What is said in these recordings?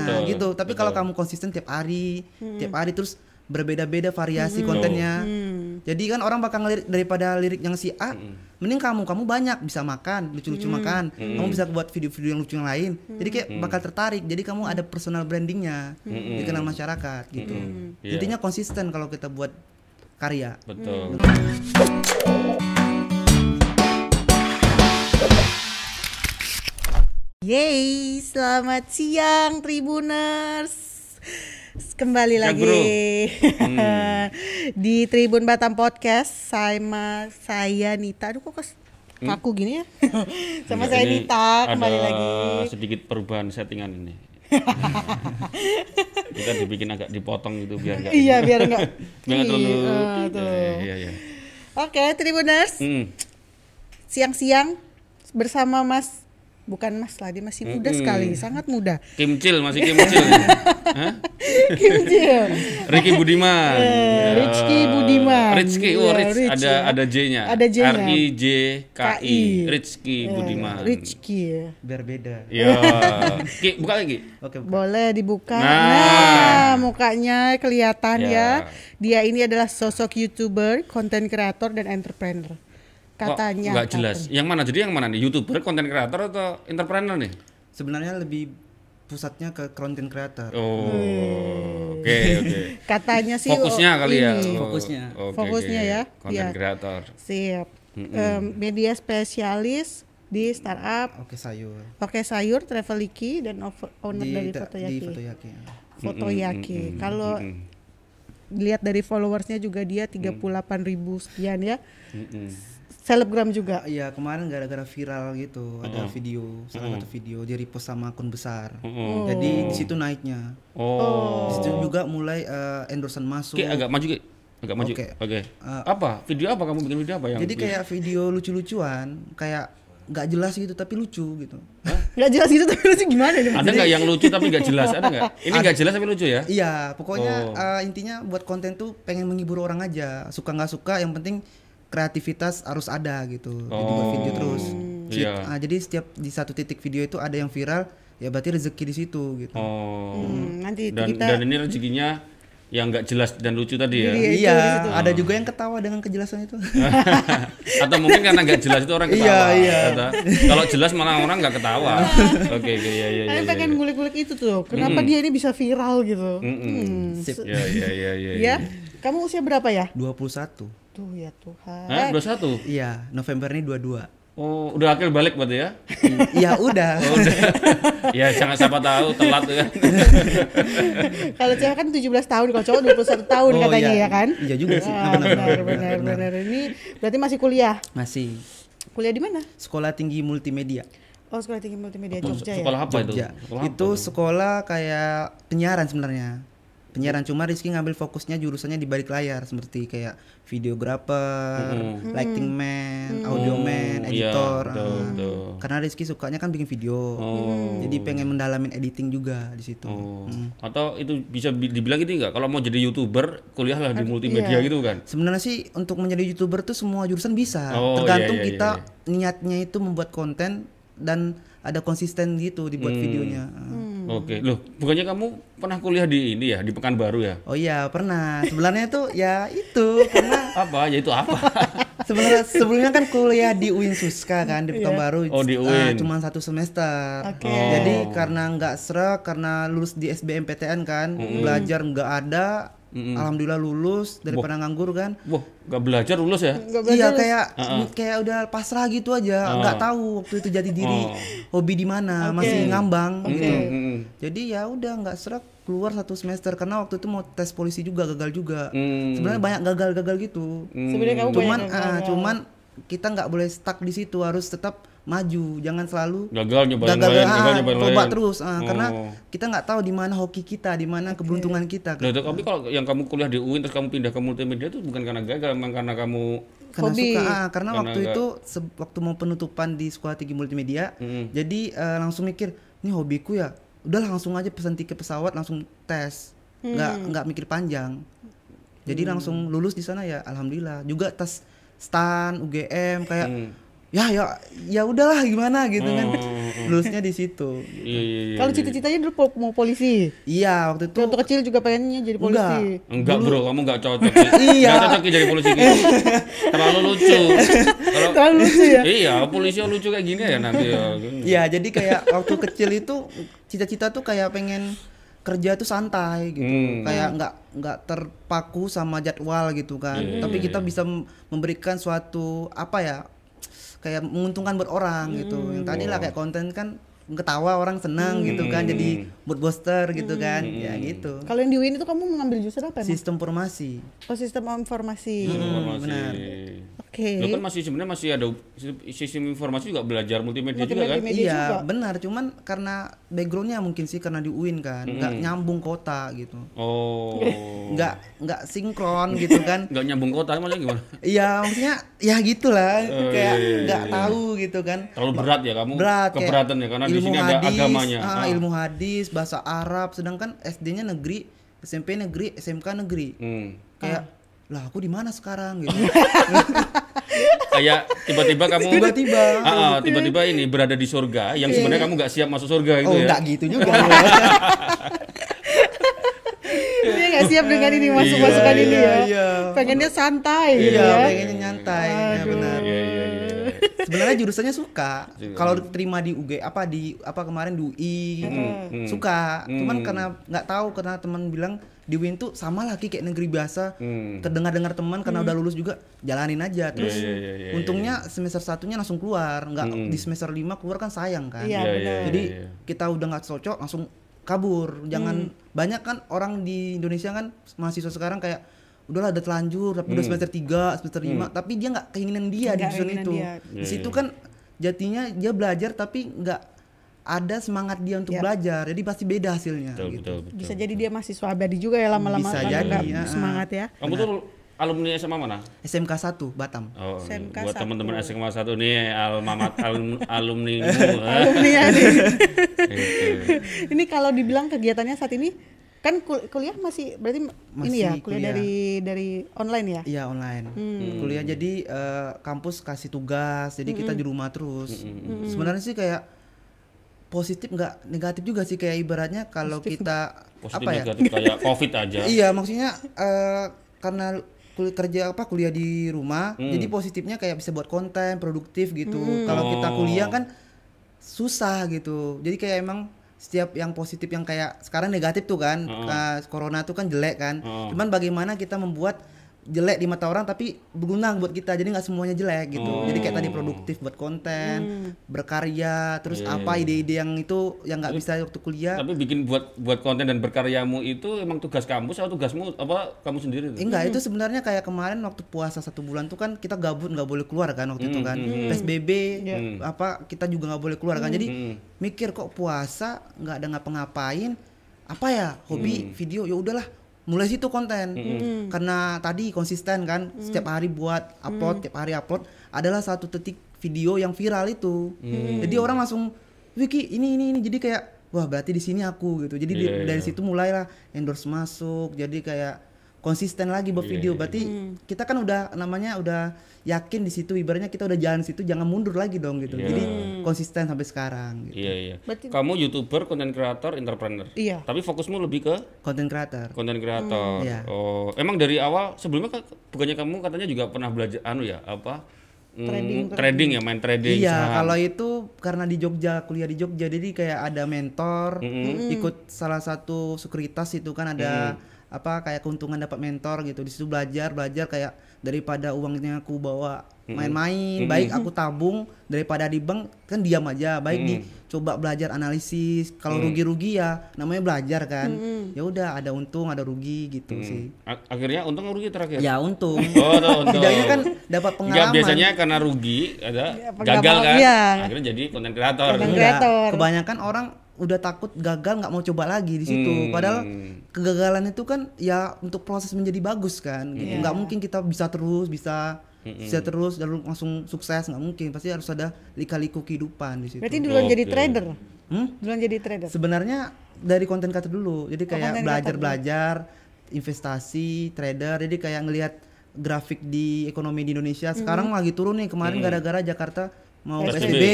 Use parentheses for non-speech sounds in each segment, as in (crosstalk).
Nah, betul, gitu. Tapi kalau betul. kamu konsisten tiap hari, tiap hari terus berbeda-beda variasi kontennya. Jadi kan orang bakal ngelirik daripada lirik yang si A, mending kamu kamu banyak bisa makan, lucu-lucu makan. Kamu bisa buat video-video yang lucu yang lain. Jadi kayak bakal tertarik. Jadi kamu ada personal brandingnya, dikenal masyarakat gitu. Iya. Intinya konsisten kalau kita buat karya. betul Yeay, selamat siang Tribuners. Kembali Ya, lagi bro. (laughs) di Tribun Batam Podcast sama saya Nita. Aduh kok kes- kaku gini ya? (laughs) sama Enggak, saya Nita kembali ada lagi. sedikit perubahan settingan ini (laughs) kita dibikin agak dipotong gitu biar enggak Iya, biar enggak. biar terlalu Iya, tuh. iya iya Oke, Tribuners. Hmm. Siang-siang bersama Mas bukan Mas lah, dia masih muda sekali, sangat muda. Kimcil masih Kimcil (laughs) Hah? Kim Jil. Ricky Budiman Eh, Rizky Budiman. Rizky oh Iya, Rich, Rich ada ya. ada J-nya Ada J-nya. R I J K I K-I. Rizky Budiman Rizky. Biar beda. ya Ki buka lagi Oke. Boleh dibuka. Nah. Nah, mukanya kelihatan Ya. ya. Dia ini adalah sosok YouTuber, content creator dan entrepreneur. Katanya. Nggak jelas katanya. yang mana jadi yang mana nih youtuber konten kreator atau entrepreneur nih Sebenarnya lebih pusatnya ke content creator. oh oke oke (laughs) Katanya sih fokusnya oh, kali ya ini. Oh, Fokusnya. oke, Fokusnya oke. ya, konten iya. kreator Siap. Em, media spesialis di startup Oke sayur. Oke Sayur, Traveliki dan owner Di, dari da- Fotoyaki. di Fotoyaki. Fotoyaki. Kalau lihat dari followersnya juga dia 38.000 ribu sekian ya. Mm-mm. Selebgram juga. Iya kemarin gara-gara viral gitu ada video salah satu video di repost sama akun besar. Jadi di situ naiknya. oh Di situ juga mulai eh, endorsement masuk. Ki agak maju Ki agak maju oke Oke. apa video apa kamu bikin video apa yang Jadi kayak video lucu-lucuan, kayak nggak jelas gitu tapi lucu gitu. (laughs) Nggak jelas gitu tapi lucu gimana nih? ada nggak yang lucu tapi nggak jelas ada nggak ini nggak jelas tapi lucu ya Iya, pokoknya Oh. eh, intinya buat konten tuh pengen menghibur orang aja. Suka nggak suka, yang penting kreativitas harus ada gitu. Jadi buat Oh, video terus. Sit- iya. ah, jadi setiap di satu titik video itu ada yang viral, ya berarti rezeki di situ gitu. oh Hmm, nanti dan kita dan ini rezekinya yang nggak jelas dan lucu tadi ya Iya, Iya, situ. ada juga yang ketawa dengan kejelasan itu. (laughs) atau mungkin karena nggak jelas itu orang ketawa Iya, iya. Kata, kalau jelas malah orang nggak ketawa (laughs) oke oke ya ya ya Saya ya, pengen ya. ngulik-ngulik itu tuh. Kenapa dia ini bisa viral gitu? Hmm. Sip. ya ya ya ya Ya, kamu usia berapa ya? 21. Tuh ya Tuhan. Hah, 21? Iya, November ini 22. Oh, udah akil balik berarti ya? Iya, udah. Oh, udah. ya jangan siapa tahu telat kan. (laughs) Kalau cewek kan 17 tahun, kalau cowok 21 tahun Oh, katanya iya. ya kan? Iya juga sih. Ah, Benar, benar, benar, benar. Ini berarti masih kuliah. Masih Kuliah di mana? Sekolah Tinggi Multimedia. Oh, Sekolah Tinggi Multimedia Jogja ya. Sekolah apa itu? Jogja. Sekolah apa Itu sekolah kayak penyiaran sebenarnya. Penyiaran cuma Rizky ngambil fokusnya jurusannya di balik layar seperti kayak videographer, lighting man, audio man, iya, editor. betul, ah. betul. Karena Rizky sukanya kan bikin video. Oh. Jadi pengen mendalamin editing juga di situ. Oh. Hmm. Atau itu bisa bi- dibilang gitu nggak? Kalau mau jadi youtuber, kuliahlah di multimedia iya. gitu kan? Sebenarnya sih untuk menjadi youtuber tuh semua jurusan bisa. Oh, Tergantung iya, iya, kita iya, niatnya itu membuat konten dan ada konsisten gitu dibuat Hmm. videonya. Ah. Oke, loh, bukannya kamu pernah kuliah di ini ya, di Pekanbaru ya? Oh iya pernah. Sebenarnya tuh ya itu karena (laughs) Apa? Ya itu apa? (laughs) sebenarnya sebelumnya kan kuliah di UIN Suska kan di Pekanbaru. Oh, di Ah, UIN. cuma satu semester. Oke. Jadi karena nggak serak karena lulus di SBMPTN kan belajar nggak ada. Alhamdulillah lulus daripada nganggur kan. Wah, nggak belajar lulus ya? Nggak belajar Iya kayak kayak udah pasrah gitu aja, nggak tahu waktu itu jati diri hobi di mana, masih ngambang gitu. Mm-mm. Jadi ya udah nggak serak keluar satu semester karena waktu itu mau tes polisi juga gagal juga. Hmm. Sebenarnya banyak gagal-gagal gitu. Sebenarnya kamu Cuman banyak ah, gagal. cuman kita nggak boleh stuck di situ harus tetap maju, jangan selalu Gagal nyobain gagal. lain, ah, gagal nyobain coba lain. terus. Ah, karena Oh. kita nggak tahu di mana hoki kita, di mana keberuntungan kita. Nah, itu- tapi kalau yang kamu kuliah di UIN terus kamu pindah ke multimedia itu bukan karena gagal, memang karena kamu karena Hobi. suka. Ah, karena Karena waktu nggak- itu se- waktu mau penutupan di sekolah tinggi multimedia jadi eh, langsung mikir ini hobiku ya udahlah langsung aja pesan tiket pesawat langsung tes. Nggak nggak mikir panjang. Jadi langsung lulus di sana ya alhamdulillah. Juga tes stan UGM kayak Hmm. ya ya ya udahlah gimana gitu kan Oh, lulusnya di situ Iya iya iya. Kalau cita-citanya dulu po- mau polisi. iya waktu itu Waktu kecil juga pengennya jadi polisi. Enggak bro, kamu enggak cocok. (laughs) Iya. Enggak cocok jadi polisi gitu. (laughs) Terlalu lucu. Kalau Terlalu lucu ya. Iya, polisi yang lucu kayak gini ya nanti ya. Iya, jadi kayak waktu kecil itu cita-cita tuh kayak pengen kerja tuh santai gitu. Hmm. Kayak nggak nggak terpaku sama jadwal gitu kan. Iya, Tapi iya, kita bisa mem- memberikan suatu apa ya? Kayak menguntungkan buat orang gitu. Yang tadi lah kayak konten kan ketawa orang senang gitu kan jadi mood booster gitu kan. Ya gitu. Kalau yang di UIN itu kamu mengambil jurusan apa emang? Sistem informasi. Oh, sistem informasi. informasi. benar. Oke. Lo kan masih sebenarnya masih ada sistem informasi juga belajar multimedia, juga kan? Multimedia iya, juga. benar. Cuman karena backgroundnya mungkin sih karena di UIN kan, nggak nyambung kota gitu. Oh. (laughs) nggak nggak sinkron gitu kan (laughs) Enggak nyambung kota malah gimana? Iya maksudnya ya gitulah Oh, kayak iya, iya, nggak iya. tahu gitu kan Terlalu berat ya kamu berat keberatan ya karena di sini ada hadis, agamanya. ah, Ah. ilmu hadis bahasa Arab sedangkan SD-nya negeri SMP negeri SMK negeri Hmm. kayak lah aku di mana sekarang? Gitu. (laughs) Kayak tiba-tiba kamu tiba-tiba. Tiba-tiba ini berada di surga yang sebenarnya kamu nggak siap masuk surga gitu oh ya. nggak gitu juga. (laughs) Dia nggak siap dengan ini masuk-masukan Iya, ini iya, ya. iya. Pengennya santai gitu iya ya. pengennya nyantai. Ya benar. Iya iya iya. sebenarnya jurusannya suka. Kalau terima di UG apa di apa kemarin di UI Hmm, suka. Cuman karena nggak tahu karena teman bilang di UIN tuh sama lagi kayak negeri biasa. Hmm. terdengar dengar teman karena udah lulus juga jalanin aja. Terus iya, iya, iya, untungnya semester satunya langsung keluar. Nggak di semester lima keluar kan sayang kan. Iya, Iya, iya, benar. jadi iya. kita udah nggak cocok langsung kabur. Jangan banyak kan orang di Indonesia kan mahasiswa sekarang kayak udahlah udah telanjur tapi udah semester 3, semester 5 tapi dia nggak keinginan dia di Nggak jurusan itu. dia. di situ kan jatinya dia belajar tapi nggak ada semangat dia untuk Ya. belajar jadi pasti beda hasilnya Betul, gitu betul, betul. Bisa jadi dia mahasiswa abadi juga ya lama-lama Bisa lama jadi, ya. semangat ya. Kamu tuh alumni SMA mana? SMK 1 Batam Oh, SMK buat teman-teman SMA satu nih alma mat (laughs) alum, alumni (laughs) Alumni ya nih. Gitu. ini kalau dibilang kegiatannya saat ini kan kul- kuliah masih berarti ini ya Masih kuliah, kuliah. dari dari online ya. Iya online Hmm. kuliah jadi eh, kampus kasih tugas jadi kita di rumah terus Hmm. sebenarnya sih kayak positif nggak negatif juga sih kayak ibaratnya kalau kita Positif apa ya negatif kayak (laughs) covid aja. Iya, maksudnya eh, karena kul- kerja apa kuliah di rumah, Hmm. jadi positifnya kayak bisa buat konten produktif gitu. Hmm. Kalau kita Oh. kuliah kan susah gitu. Jadi kayak emang setiap yang positif yang kayak sekarang negatif tuh kan, Ka- corona tuh kan jelek kan. Oh. Cuman bagaimana kita membuat jelek di mata orang tapi berguna buat kita. Jadi nggak semuanya jelek gitu. Oh. Jadi kayak tadi produktif buat konten, berkarya, terus apa ide-ide yang itu yang nggak bisa waktu kuliah. Tapi bikin buat buat konten dan berkaryamu itu emang tugas kampus atau tugasmu apa kamu sendiri tuh? Enggak, itu sebenarnya kayak kemarin waktu puasa satu bulan tuh kan kita gabut nggak boleh keluar kan waktu itu kan. PSBB apa kita juga nggak boleh keluar kan. Jadi mikir kok puasa nggak ada ngapa-ngapain apa ya hobi video ya udahlah mulai situ konten. Karena tadi konsisten kan setiap hari buat upload tiap hari upload adalah satu detik video yang viral itu. Jadi orang langsung Wiki ini ini ini. Jadi kayak wah berarti di sini aku gitu. Jadi di- Iya, dari iya. situ mulailah endorse masuk. Jadi kayak konsisten lagi buat Iya, video iya. berarti kita kan udah namanya udah yakin di situ ibaratnya kita udah jalan situ jangan mundur lagi dong gitu Iya. jadi konsisten sampai sekarang gitu Iya iya. Berarti- Kamu youtuber, content creator, entrepreneur. Iya. Tapi fokusmu lebih ke content creator content creator. Iya. Oh, emang dari awal sebelumnya kan bukannya kamu katanya juga pernah belajar anu ya apa? Hmm, Trading, trading ya, main trading. Iya, saham. kalau itu karena di Jogja kuliah di Jogja, jadi kayak ada mentor, ikut salah satu sekuritas itu kan ada apa kayak keuntungan dapat mentor gitu. Di situ belajar, belajar kayak daripada uangnya aku bawa main-main, baik aku tabung daripada di bank kan diam aja, baik dicoba belajar analisis. Kalau rugi-rugi ya namanya belajar kan. Ya udah ada untung, ada rugi gitu sih. A- akhirnya untung atau rugi terakhir? Ya untung. (laughs) Oh, tuh, untung. Tidaknya kan dapat Enggak, pengalaman. biasanya karena rugi ada apa, gagal kan. iya. Akhirnya jadi content creator. Content Enggak, creator. kebanyakan orang udah takut gagal nggak mau coba lagi di situ. Padahal kegagalan itu kan ya untuk proses menjadi bagus kan. Gitu. Nggak mungkin kita bisa terus bisa bisa terus lalu langsung sukses nggak mungkin. Pasti harus ada lika-liku kehidupan di situ. Berarti duluan jadi Oke. trader. Hmm? Duluan jadi trader. Sebenarnya dari konten creator dulu. Jadi Oh, kayak belajar-belajar investasi, trader. Jadi kayak ngelihat grafik di ekonomi di Indonesia sekarang lagi turun nih kemarin gara-gara Jakarta mau PSBB. PSBB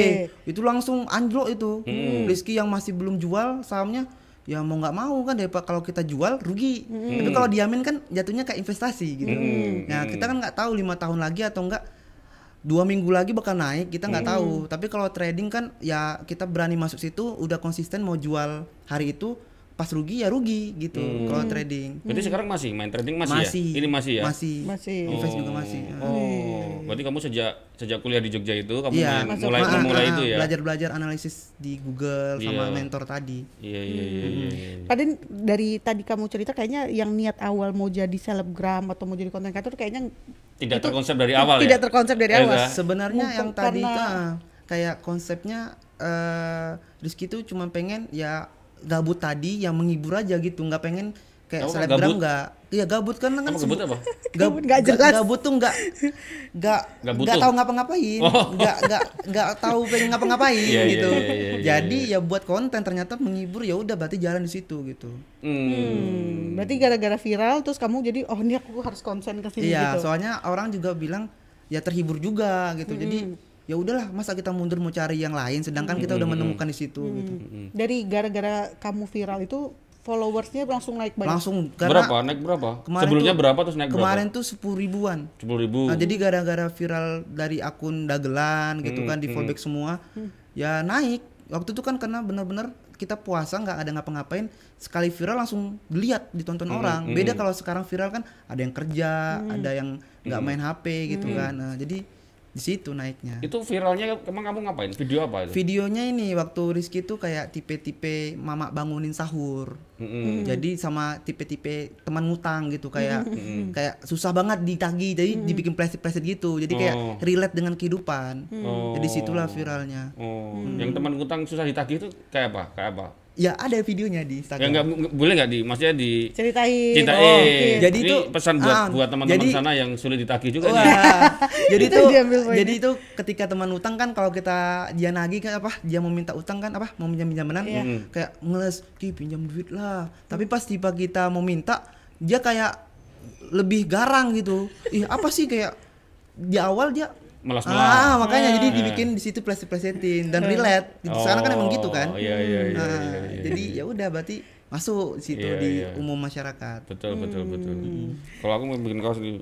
itu langsung anjlok itu Rizky yang masih belum jual sahamnya ya mau nggak mau kan daripada kalau kita jual rugi. Tapi kalau diamin kan jatuhnya kayak investasi gitu. Nah kita kan nggak tahu lima tahun lagi atau enggak dua minggu lagi bakal naik kita nggak tahu. Tapi kalau trading kan ya kita berani masuk situ udah konsisten mau jual hari itu pas rugi ya rugi gitu kalau trading Berarti sekarang masih main trading masih, masih ya? Ini masih ya? masih Masih. invest juga masih Oh, berarti kamu sejak sejak kuliah di Jogja itu kamu Iya, main- mulai Ah, memulai ah, itu ya? Belajar-belajar analisis di Google Iya. sama mentor tadi. Iya iya iya iya. iya. Padahal dari tadi kamu cerita kayaknya yang niat awal mau jadi selebgram atau mau jadi konten kreator kayaknya Tidak Itu terkonsep dari awal tidak ya? terkonsep dari Iya, awal. Zah? Sebenarnya Mumpung yang tadi karena- itu ah, kayak konsepnya eh Rizky tuh cuma pengen ya gabut tadi yang menghibur aja gitu, nggak pengen kayak Kamu selebgram nggak. Iya gabut kan kan Kamu gabut apa? Gabut nggak jelas. Gabut tuh nggak nggak Nggak tahu ngapa-ngapain, nggak nggak nggak tahu pengen ngapa-ngapain (laughs) Iya, iya, gitu. iya, iya, iya, Jadi ya buat konten ternyata menghibur ya udah berarti jalan di situ gitu. Hmm. Hmm, berarti gara-gara viral terus kamu jadi oh ini aku harus konsen ke sini Iya, gitu. soalnya orang juga bilang ya terhibur juga gitu. Jadi ya udahlah, masa kita mundur mau cari yang lain sedangkan kita udah menemukan di situ gitu. Dari gara-gara kamu viral itu followersnya langsung naik banyak. Langsung karena berapa? Naik berapa? kemarin Sebelumnya tuh- berapa terus naik kemarin tuh sepuluh ribuan. berapa? Sepuluh ribu. Nah, jadi gara-gara viral dari akun dagelan gitu kan di fallback semua, ya naik. Waktu itu kan karena benar-benar kita puasa nggak ada ngapa-ngapain, sekali viral langsung dilihat ditonton orang. Beda kalau sekarang viral kan ada yang kerja, ada yang nggak main HP gitu kan. Nah, jadi di situ naiknya. Itu viralnya emang kamu ngapain? Video apa itu? Videonya ini waktu Rizky tuh kayak tipe-tipe mama bangunin sahur. Mm-mm. Jadi sama tipe-tipe teman ngutang gitu kayak kayak susah banget ditagih jadi dibikin plastik-plastik gitu. Jadi kayak Oh. relate dengan kehidupan. Oh. Jadi situlah viralnya. Oh, yang teman utang susah ditagih itu kayak apa? Kayak apa? Ya ada videonya di Ya Instagram. nggak nggak- boleh nggak di maksudnya di Ceritain. Cinta Oh, oke. Jadi itu, pesan buat ah, buat teman-teman jadi- sana yang sulit ditagih juga nih. Wah, (laughs) jadi Itu jadi itu ketika teman utang kan kalau kita dia nagih kan apa dia mau minta utang kan apa mau pinjam pinjaman Iya. kayak ngeles ki pinjam duit lah tapi pas tiba kita mau minta dia kayak lebih garang gitu ih apa sih kayak di awal dia Melas-melas. ah makanya jadi dibikin di situ plastik plastikin dan relate sekarang kan emang gitu kan Oh, iya iya iya. Nah, iya, iya. jadi ya udah berarti masuk situ Iya, di iya. umum masyarakat betul betul betul. Hmm. Kalau aku mau bikin kaos nih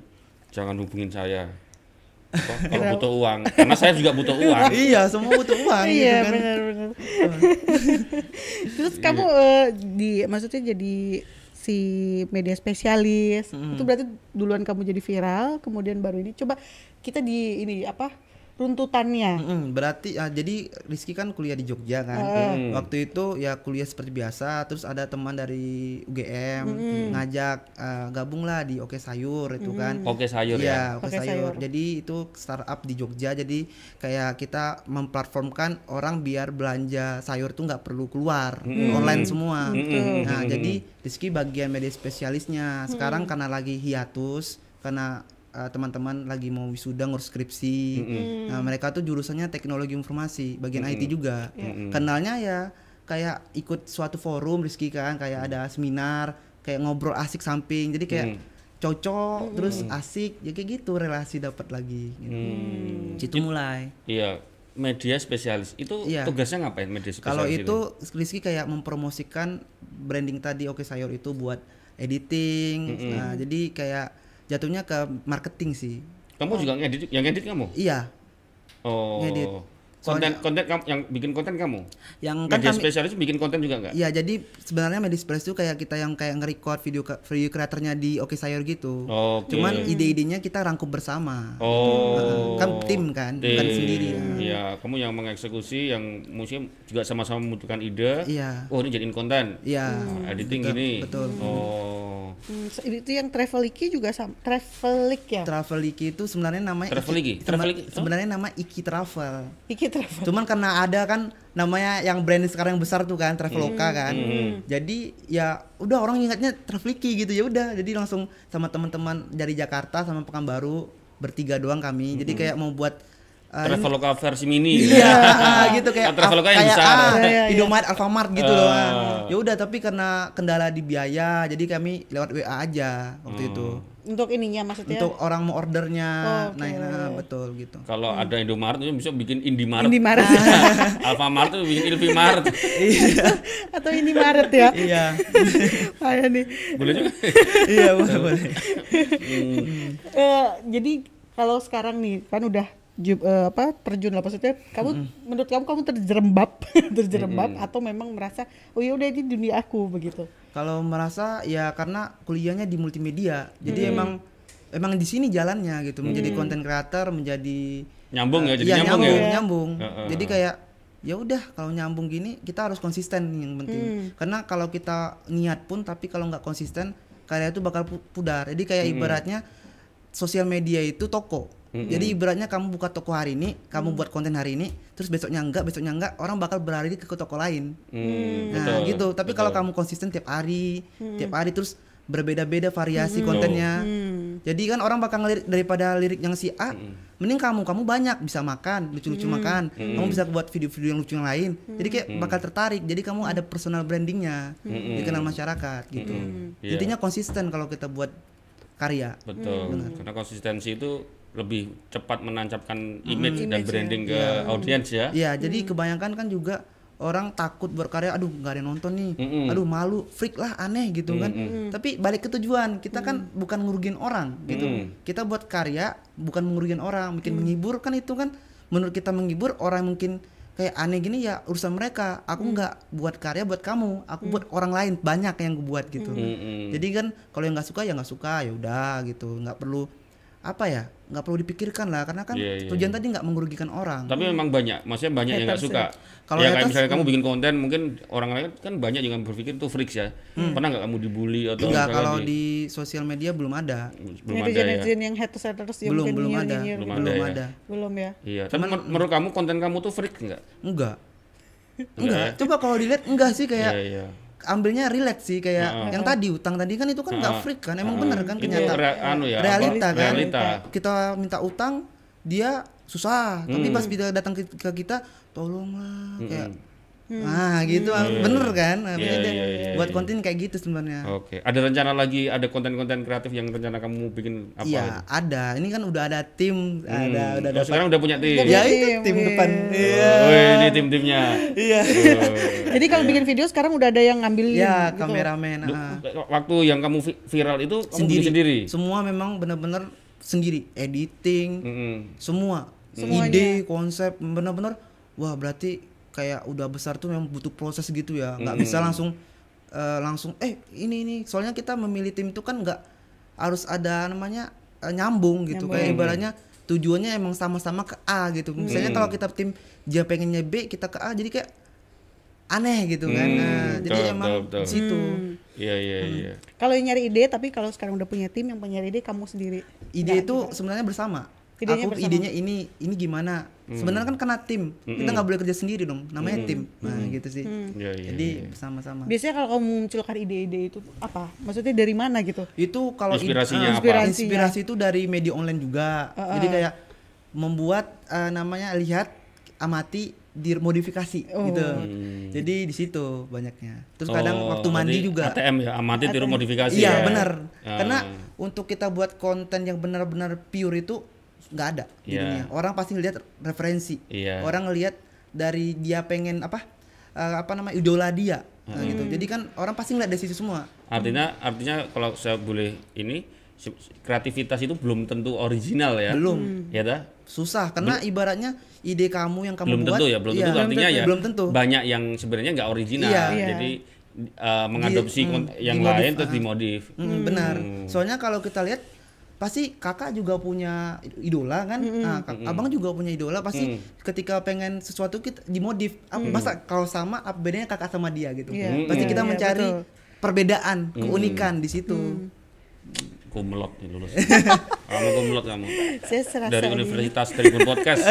jangan hubungin saya. Apa? (laughs) Kalau butuh uang, karena saya juga butuh uang. (laughs) iya semua butuh uang gitu (laughs) Iya kan benar-benar. Terus kamu eh, di maksudnya jadi si media spesialis itu berarti duluan kamu jadi viral kemudian baru ini coba kita di ini apa runtutannya. Mm-mm, berarti ah, jadi Rizky kan kuliah di Jogja kan. Waktu itu ya kuliah seperti biasa, terus ada teman dari UGM ngajak ah, gabung lah di Oke Sayur itu kan. Oke sayur ya. Iya, Oke Oke Sayur. Sayur. Jadi itu startup di Jogja. Jadi kayak kita memplatformkan orang biar belanja sayur tuh nggak perlu keluar, online semua. Nah, jadi Rizky bagian media spesialisnya. Sekarang karena lagi hiatus, karena uh, teman-teman lagi mau wisuda ngurus skripsi. Nah, mereka tuh jurusannya teknologi informasi, bagian IT juga. Kenalnya ya kayak ikut suatu forum Rizky kan, kayak ada seminar, kayak ngobrol asik samping. Jadi kayak cocok, terus asik, ya kayak gitu relasi dapat lagi. Gitu. Situ mulai. Iya, media spesialis. Itu Iya. tugasnya ngapain media spesialis? Kalau itu Rizky kayak mempromosikan branding tadi Oke Sayur itu buat editing. Nah, jadi kayak jatuhnya ke marketing sih. Kamu juga ngedit, yang ngedit kamu? Iya, Oh. Ngedit. Konten konten kamu yang bikin konten kamu? yang kan Media kami spesialis bikin konten juga enggak? Iya, jadi sebenarnya Media Spesialis itu kayak kita yang kayak nge-record video video kreatornya di Oke Sayur gitu. Oke. Cuman ide-idenya kita rangkup bersama. Oh. kan tim kan, bukan Tim. sendiri. ya. Iya, kamu yang mengeksekusi, yang musim juga sama-sama membutuhkan ide. Iya. Oh, ini jadiin konten. Iya. Nah, editing betul, gini. betul. Oh. Hmm, itu yang Traveliki juga sama Travelik ya. Traveliki itu sebenarnya namanya Traveliki? Iki- Traveliki? sebenarnya nama Iki Travel. Iki Travel. Cuman karena ada kan namanya yang brand sekarang yang besar tuh kan Traveloka kan. Jadi ya udah orang ingatnya Traveliki gitu ya udah. Jadi langsung sama teman-teman dari Jakarta sama Pekanbaru bertiga doang kami. Jadi kayak mau buat Traveloka versi mini. Iya, (laughs) gitu kayak Traveloka yang kayak besar. ah, Iya, iya, iya. Indomaret, Alfamart gitu loh. Ah. Ya udah tapi karena kendala di biaya, jadi kami lewat WA aja waktu itu. Untuk ininya maksudnya. Untuk orang mau ordernya, Oh, nah, nah, betul gitu. Kalau ada Indomaret itu bisa bikin Indimart. Indomaret (laughs) Alfamart itu bikin Ilfimart. (laughs) atau ini Maret ya. iya, Payah nih. Boleh juga. iya boleh boleh. Eh, jadi kalau sekarang nih kan udah ju- eh, apa terjun lah maksudnya kamu menurut kamu kamu terjerembab (laughs) terjerembab atau memang merasa oh ya udah ini dunia aku begitu Kalau merasa ya karena kuliahnya di multimedia, jadi emang emang di sini jalannya gitu, menjadi konten creator, menjadi Nyambung ya, jadi Iya, nyambung, nyambung, ya. nyambung. Heeh. Jadi kayak ya udah kalau nyambung gini kita harus konsisten yang penting. Karena kalau kita niat pun tapi kalau nggak konsisten karya itu bakal pu- pudar. Jadi kayak ibaratnya sosial media itu toko. Jadi ibaratnya kamu buka toko hari ini, kamu buat konten hari ini, terus besoknya enggak, besoknya enggak, orang bakal berlari ke toko lain. Hmm, Nah, betul, gitu. Tapi kalau kamu konsisten tiap hari, tiap hari terus berbeda-beda variasi kontennya. Jadi kan orang bakal ngelirik daripada lirik yang si A, mending kamu kamu banyak bisa makan, lucu-lucu makan. Kamu bisa buat video-video yang lucu yang lain. Jadi kayak bakal tertarik. Jadi kamu ada personal brandingnya, dikenal masyarakat gitu. Iya. Intinya konsisten kalau kita buat karya. Betul. Hmm. Karena konsistensi itu lebih cepat menancapkan image dan branding ke audiens ya. Iya, jadi kebanyakan kan juga orang takut berkarya, aduh nggak ada yang nonton nih, Mm-mm. aduh malu, freak lah, aneh gitu kan. Tapi balik ke tujuan, kita kan bukan ngurugin orang gitu. Mm. Kita buat karya bukan mengurugin orang, bikin menghibur kan itu kan menurut kita menghibur orang mungkin kayak aneh gini ya urusan mereka. Aku nggak buat karya buat kamu, aku buat orang lain banyak yang gue buat gitu. Mm-mm. Jadi kan kalau yang nggak suka ya nggak suka ya udah gitu, nggak perlu apa ya nggak perlu dipikirkan lah karena kan Iya, iya, tujuan tadi nggak merugikan orang. Tapi memang banyak, maksudnya banyak yang nggak Haters suka. Kalau ya kayak haters, misalnya kamu bikin konten, mungkin orang lain kan banyak yang berpikir itu freaks ya. Pernah nggak kamu dibully atau Enggak, misalnya kalau di, di sosial media belum ada. belum ada ya? netizen yang haters haters yang Belum mungkin belum ada. Belum gitu. ada Belum ya? ada. belum ya Iya, tapi men- menurut kamu konten kamu tuh freak nggak? Enggak. Enggak Enggak. Coba kalau dilihat enggak sih kayak Iya, iya. Ambilnya relate sih kayak yang tadi utang tadi kan itu kan enggak freak kan. Emang bener kan kenyataan. rea- anu ya, apa? realita kan. Realita. Kita minta utang dia susah, tapi pas dia datang ke, ke kita tolonglah kayak Nah, gitu bener kan? Nah, Iya, dia iya, iya, buat iya. konten kayak gitu sebenarnya. Oke, ada rencana lagi ada konten-konten kreatif yang rencana kamu bikin apa? Iya, ada. Ini kan udah ada tim, Hmm. ada udah Oh, ada sekarang udah punya tim. Ya Tim, itu tim wih. depan. Iya. Oh, ini tim-timnya. Iya. Oh. jadi kalau bikin video sekarang udah ada yang ngambilin Ya, gitu. kameramen. Ah. Waktu yang kamu vi- viral itu kamu sendiri. bikin sendiri. Semua memang benar-benar sendiri, editing, Mm-mm. semua. Semuanya. Ide, konsep benar-benar wah berarti kayak udah besar tuh memang butuh proses gitu ya. nggak bisa langsung eh, langsung eh ini ini soalnya kita memilih tim itu kan nggak harus ada namanya eh, nyambung gitu. Kayak ibaratnya tujuannya emang sama-sama ke A gitu. Misalnya kalau kita tim dia pengennya B, kita ke A jadi kayak aneh gitu kan. Hmm, Nah, jadi betul, emang di situ. Iya, iya, Hmm. iya. kalau nyari ide tapi kalau sekarang udah punya tim yang punya ide kamu sendiri ide itu sebenarnya bersama. Idenya aku bersama. idenya ini ini gimana? Hmm. Sebenarnya kan kena tim. Kita nggak boleh kerja sendiri dong. Namanya tim. Nah, gitu sih. Iya, iya. Jadi iya. bersama-sama. biasanya kalau kamu munculkan ide-ide itu apa maksudnya dari mana gitu Itu kalau Inspirasinya eh, apa? Inspirasi itu dari media online juga. Jadi kayak membuat eh, namanya lihat amati dimodifikasi Oh. gitu. Hmm. Jadi di situ banyaknya. Terus kadang Oh, waktu mandi juga. ATM ya, amati tiru modifikasi Iya ya. benar. Ah. Karena untuk kita buat konten yang benar-benar pure itu nggak ada di Iya. dunia. Orang pasti ngelihat referensi. Iya. Orang ngelihat dari dia pengen apa eh, apa namanya idola dia. Nah, Hmm. gitu. Jadi kan orang pasti ngeliat dari situ semua. Artinya artinya kalau saya boleh ini kreativitas itu belum tentu original ya. Belum. Ya dah? Susah karena ibaratnya ide kamu yang kamu belum buat tentu ya, belum iya, tentu artinya ya belum tentu. banyak yang sebenarnya nggak original. Iya. Iya. Jadi uh, mengadopsi Di- mm, yang dimodif, lain terus ah. dimodif. Mm, benar. Soalnya kalau kita lihat pasti kakak juga punya idola kan, nah, kak- abang juga punya idola pasti ketika pengen sesuatu kita dimodif. Apa masa kalau sama apa bedanya kakak sama dia gitu? Iya. Pasti Iya, kita iya, mencari betul. perbedaan, keunikan di situ. Kumlot nih lulus. (laughs) kamu kumlot kamu. saya serasa Dari ini. Universitas Tribun Podcast. (laughs)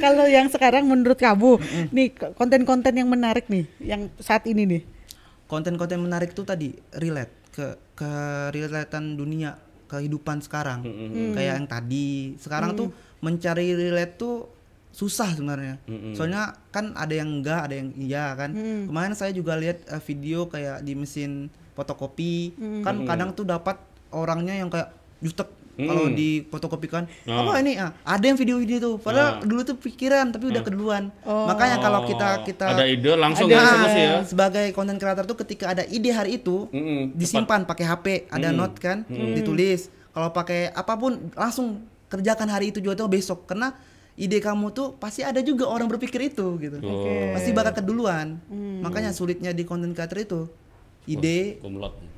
kalau yang sekarang menurut kamu nih konten-konten yang menarik nih yang saat ini nih Konten-konten menarik tuh tadi relate ke ke relatean dunia kehidupan sekarang. Kayak yang tadi. Sekarang tuh mencari relate tuh susah sebenarnya. Mm-mm. Soalnya kan ada yang enggak, ada yang iya kan. Kemarin saya juga lihat eh, video kayak di mesin fotokopi, kan kadang tuh dapat orangnya yang kayak jutek kalau di fotokopikan. Ah. Apa ini? Ah, ada yang video ini tuh. Padahal dulu tuh pikiran tapi udah keduluan. Makanya kalau kita kita ada ide langsung Nah, ya ya. sebagai konten kreator tuh ketika ada ide hari itu Mm-mm, disimpan pakai HP, ada note kan, ditulis. Kalau pakai apa pun langsung kerjakan hari itu juga tuh besok karena ide kamu tuh pasti ada juga orang berpikir itu gitu. Oh. Pasti bakal keduluan. Makanya sulitnya di konten kreator itu ide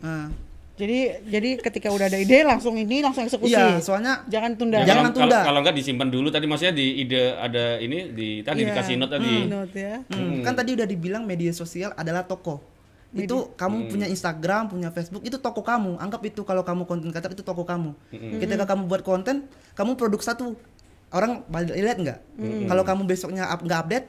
ah. Jadi jadi ketika udah ada ide langsung ini langsung eksekusi. Iya, soalnya Jangan tunda. Jangan kalau, tunda. Kalau, kalau enggak disimpan dulu tadi maksudnya di ide ada ini di tadi Iya. dikasih note tadi. Note ya. Hmm, kan tadi udah dibilang media sosial adalah toko. Itu kamu punya Instagram, punya Facebook, itu toko kamu. Anggap itu kalau kamu konten kreator itu toko kamu. Ketika kamu buat konten, kamu produk satu, orang balik lihat nggak? Kalau kamu besoknya up, nggak update,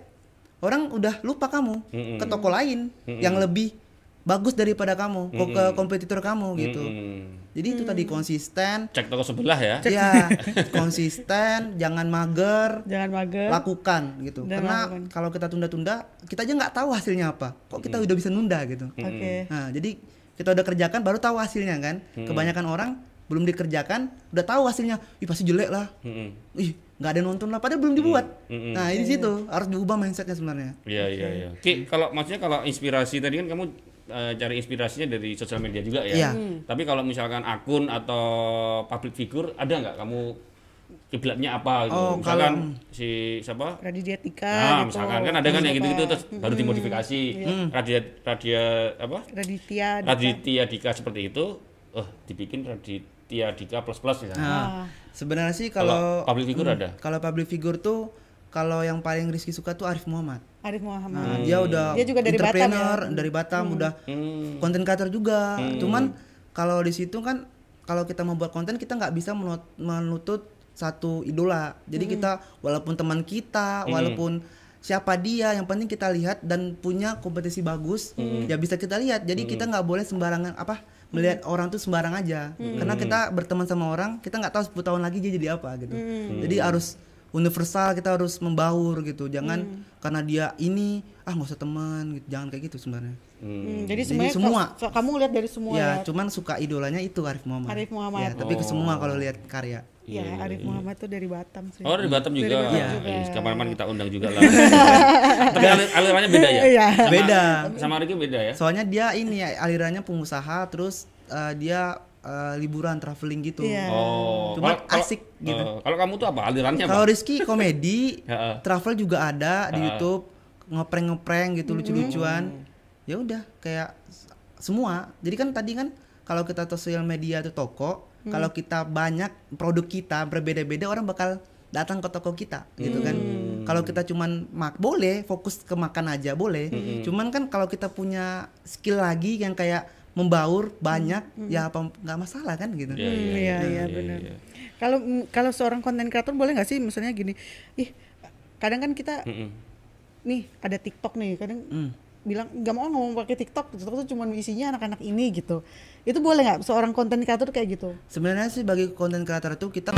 orang udah lupa kamu ke toko lain yang lebih bagus daripada kamu, kok ke kompetitor kamu gitu. Hmm. Jadi itu tadi konsisten, Cek toko sebelah ya. ya (laughs) konsisten, jangan mager, Jangan mager. lakukan gitu Dan karena lakukan. kalau kita tunda-tunda kita aja nggak tahu hasilnya apa kok kita udah bisa nunda gitu Oke. nah jadi kita udah kerjakan baru tahu hasilnya kan kebanyakan orang belum dikerjakan udah tahu hasilnya ih pasti jelek lah Mm-mm. ih nggak ada yang nonton lah padahal belum dibuat Mm-mm. nah ini situ harus diubah mindsetnya sebenarnya Iya iya iya. Ki, kalau maksudnya kalau inspirasi tadi kan kamu eh, cari inspirasinya dari sosial media juga ya. Iya. Tapi kalau misalkan akun atau public figure ada nggak kamu kiblatnya apa gitu? Oh, misalkan si siapa? Raditya Dika Nah, gitu. misalkan kan ada kan yang gitu-gitu terus baru dimodifikasi. Radia Radia apa? Raditya Dika. Raditya Dika seperti itu, eh dibikin Raditya Dika plus plus misalnya. nah sebenarnya sih Kalau kalau public figure ada. kalau public figure tuh kalau yang paling Rizky suka tuh Arif Muhammad Arif Muhammad. Nah, dia udah Dia juga dari Batam entrepreneur ya? dari Batam udah Hmm. konten creator juga. Cuman kalau di situ kan kalau kita membuat konten kita nggak bisa menut- menutut satu idola. Jadi kita walaupun teman kita, walaupun siapa dia, yang penting kita lihat dan punya kompetisi bagus, ya bisa kita lihat. Jadi kita nggak boleh sembarangan apa melihat orang tuh sembarang aja. Karena kita berteman sama orang, kita nggak tahu 10 tahun lagi dia jadi apa gitu. Jadi harus universal kita harus membaur gitu jangan karena dia ini ah nggak usah teman gitu jangan kayak gitu sebenarnya Hmm, jadi Jadi sebenarnya semua. ka- kamu lihat dari semua ya. ya cuman suka idolanya itu Arif Muhammad Arif Muhammad. ya tapi ke semua kalau lihat karya Ya, Arif Muhammad tuh dari Batam sih. Oh dari Batam juga. Batam Iya. juga. Kapan-kapan kita undang juga lah. (laughs) Tapi alir- alirannya beda ya. Iya. Sama- Beda. Sama Ricky beda ya. soalnya dia ini ya, alirannya pengusaha terus eh, dia eh, liburan traveling gitu Iya. Oh. Cuma asik gitu. eh, kalau kamu tuh apa alirannya apa? kalau Rizky komedi (laughs) travel juga ada di. YouTube ngeprank gitu lucu-lucuan ya udah kayak semua jadi kan tadi kan kalau kita sosial media itu toko kalau kita banyak produk kita berbeda-beda orang bakal datang ke toko kita gitu kan kalau kita cuman mak boleh fokus ke makan aja boleh cuman kan kalau kita punya skill lagi yang kayak membaur banyak ya apa nggak masalah kan gitu Iya, Hmm, iya, iya, iya, benar. Kalau mm, kalau seorang konten kreator boleh nggak sih misalnya gini, ih kadang kan kita Mm-mm. nih ada TikTok nih, kadang Hmm. bilang nggak mau ngomong pakai TikTok, TikTok tuh cuma isinya anak-anak ini gitu. Itu boleh nggak seorang konten kreator kayak gitu? sebenarnya sih bagi konten kreator itu kita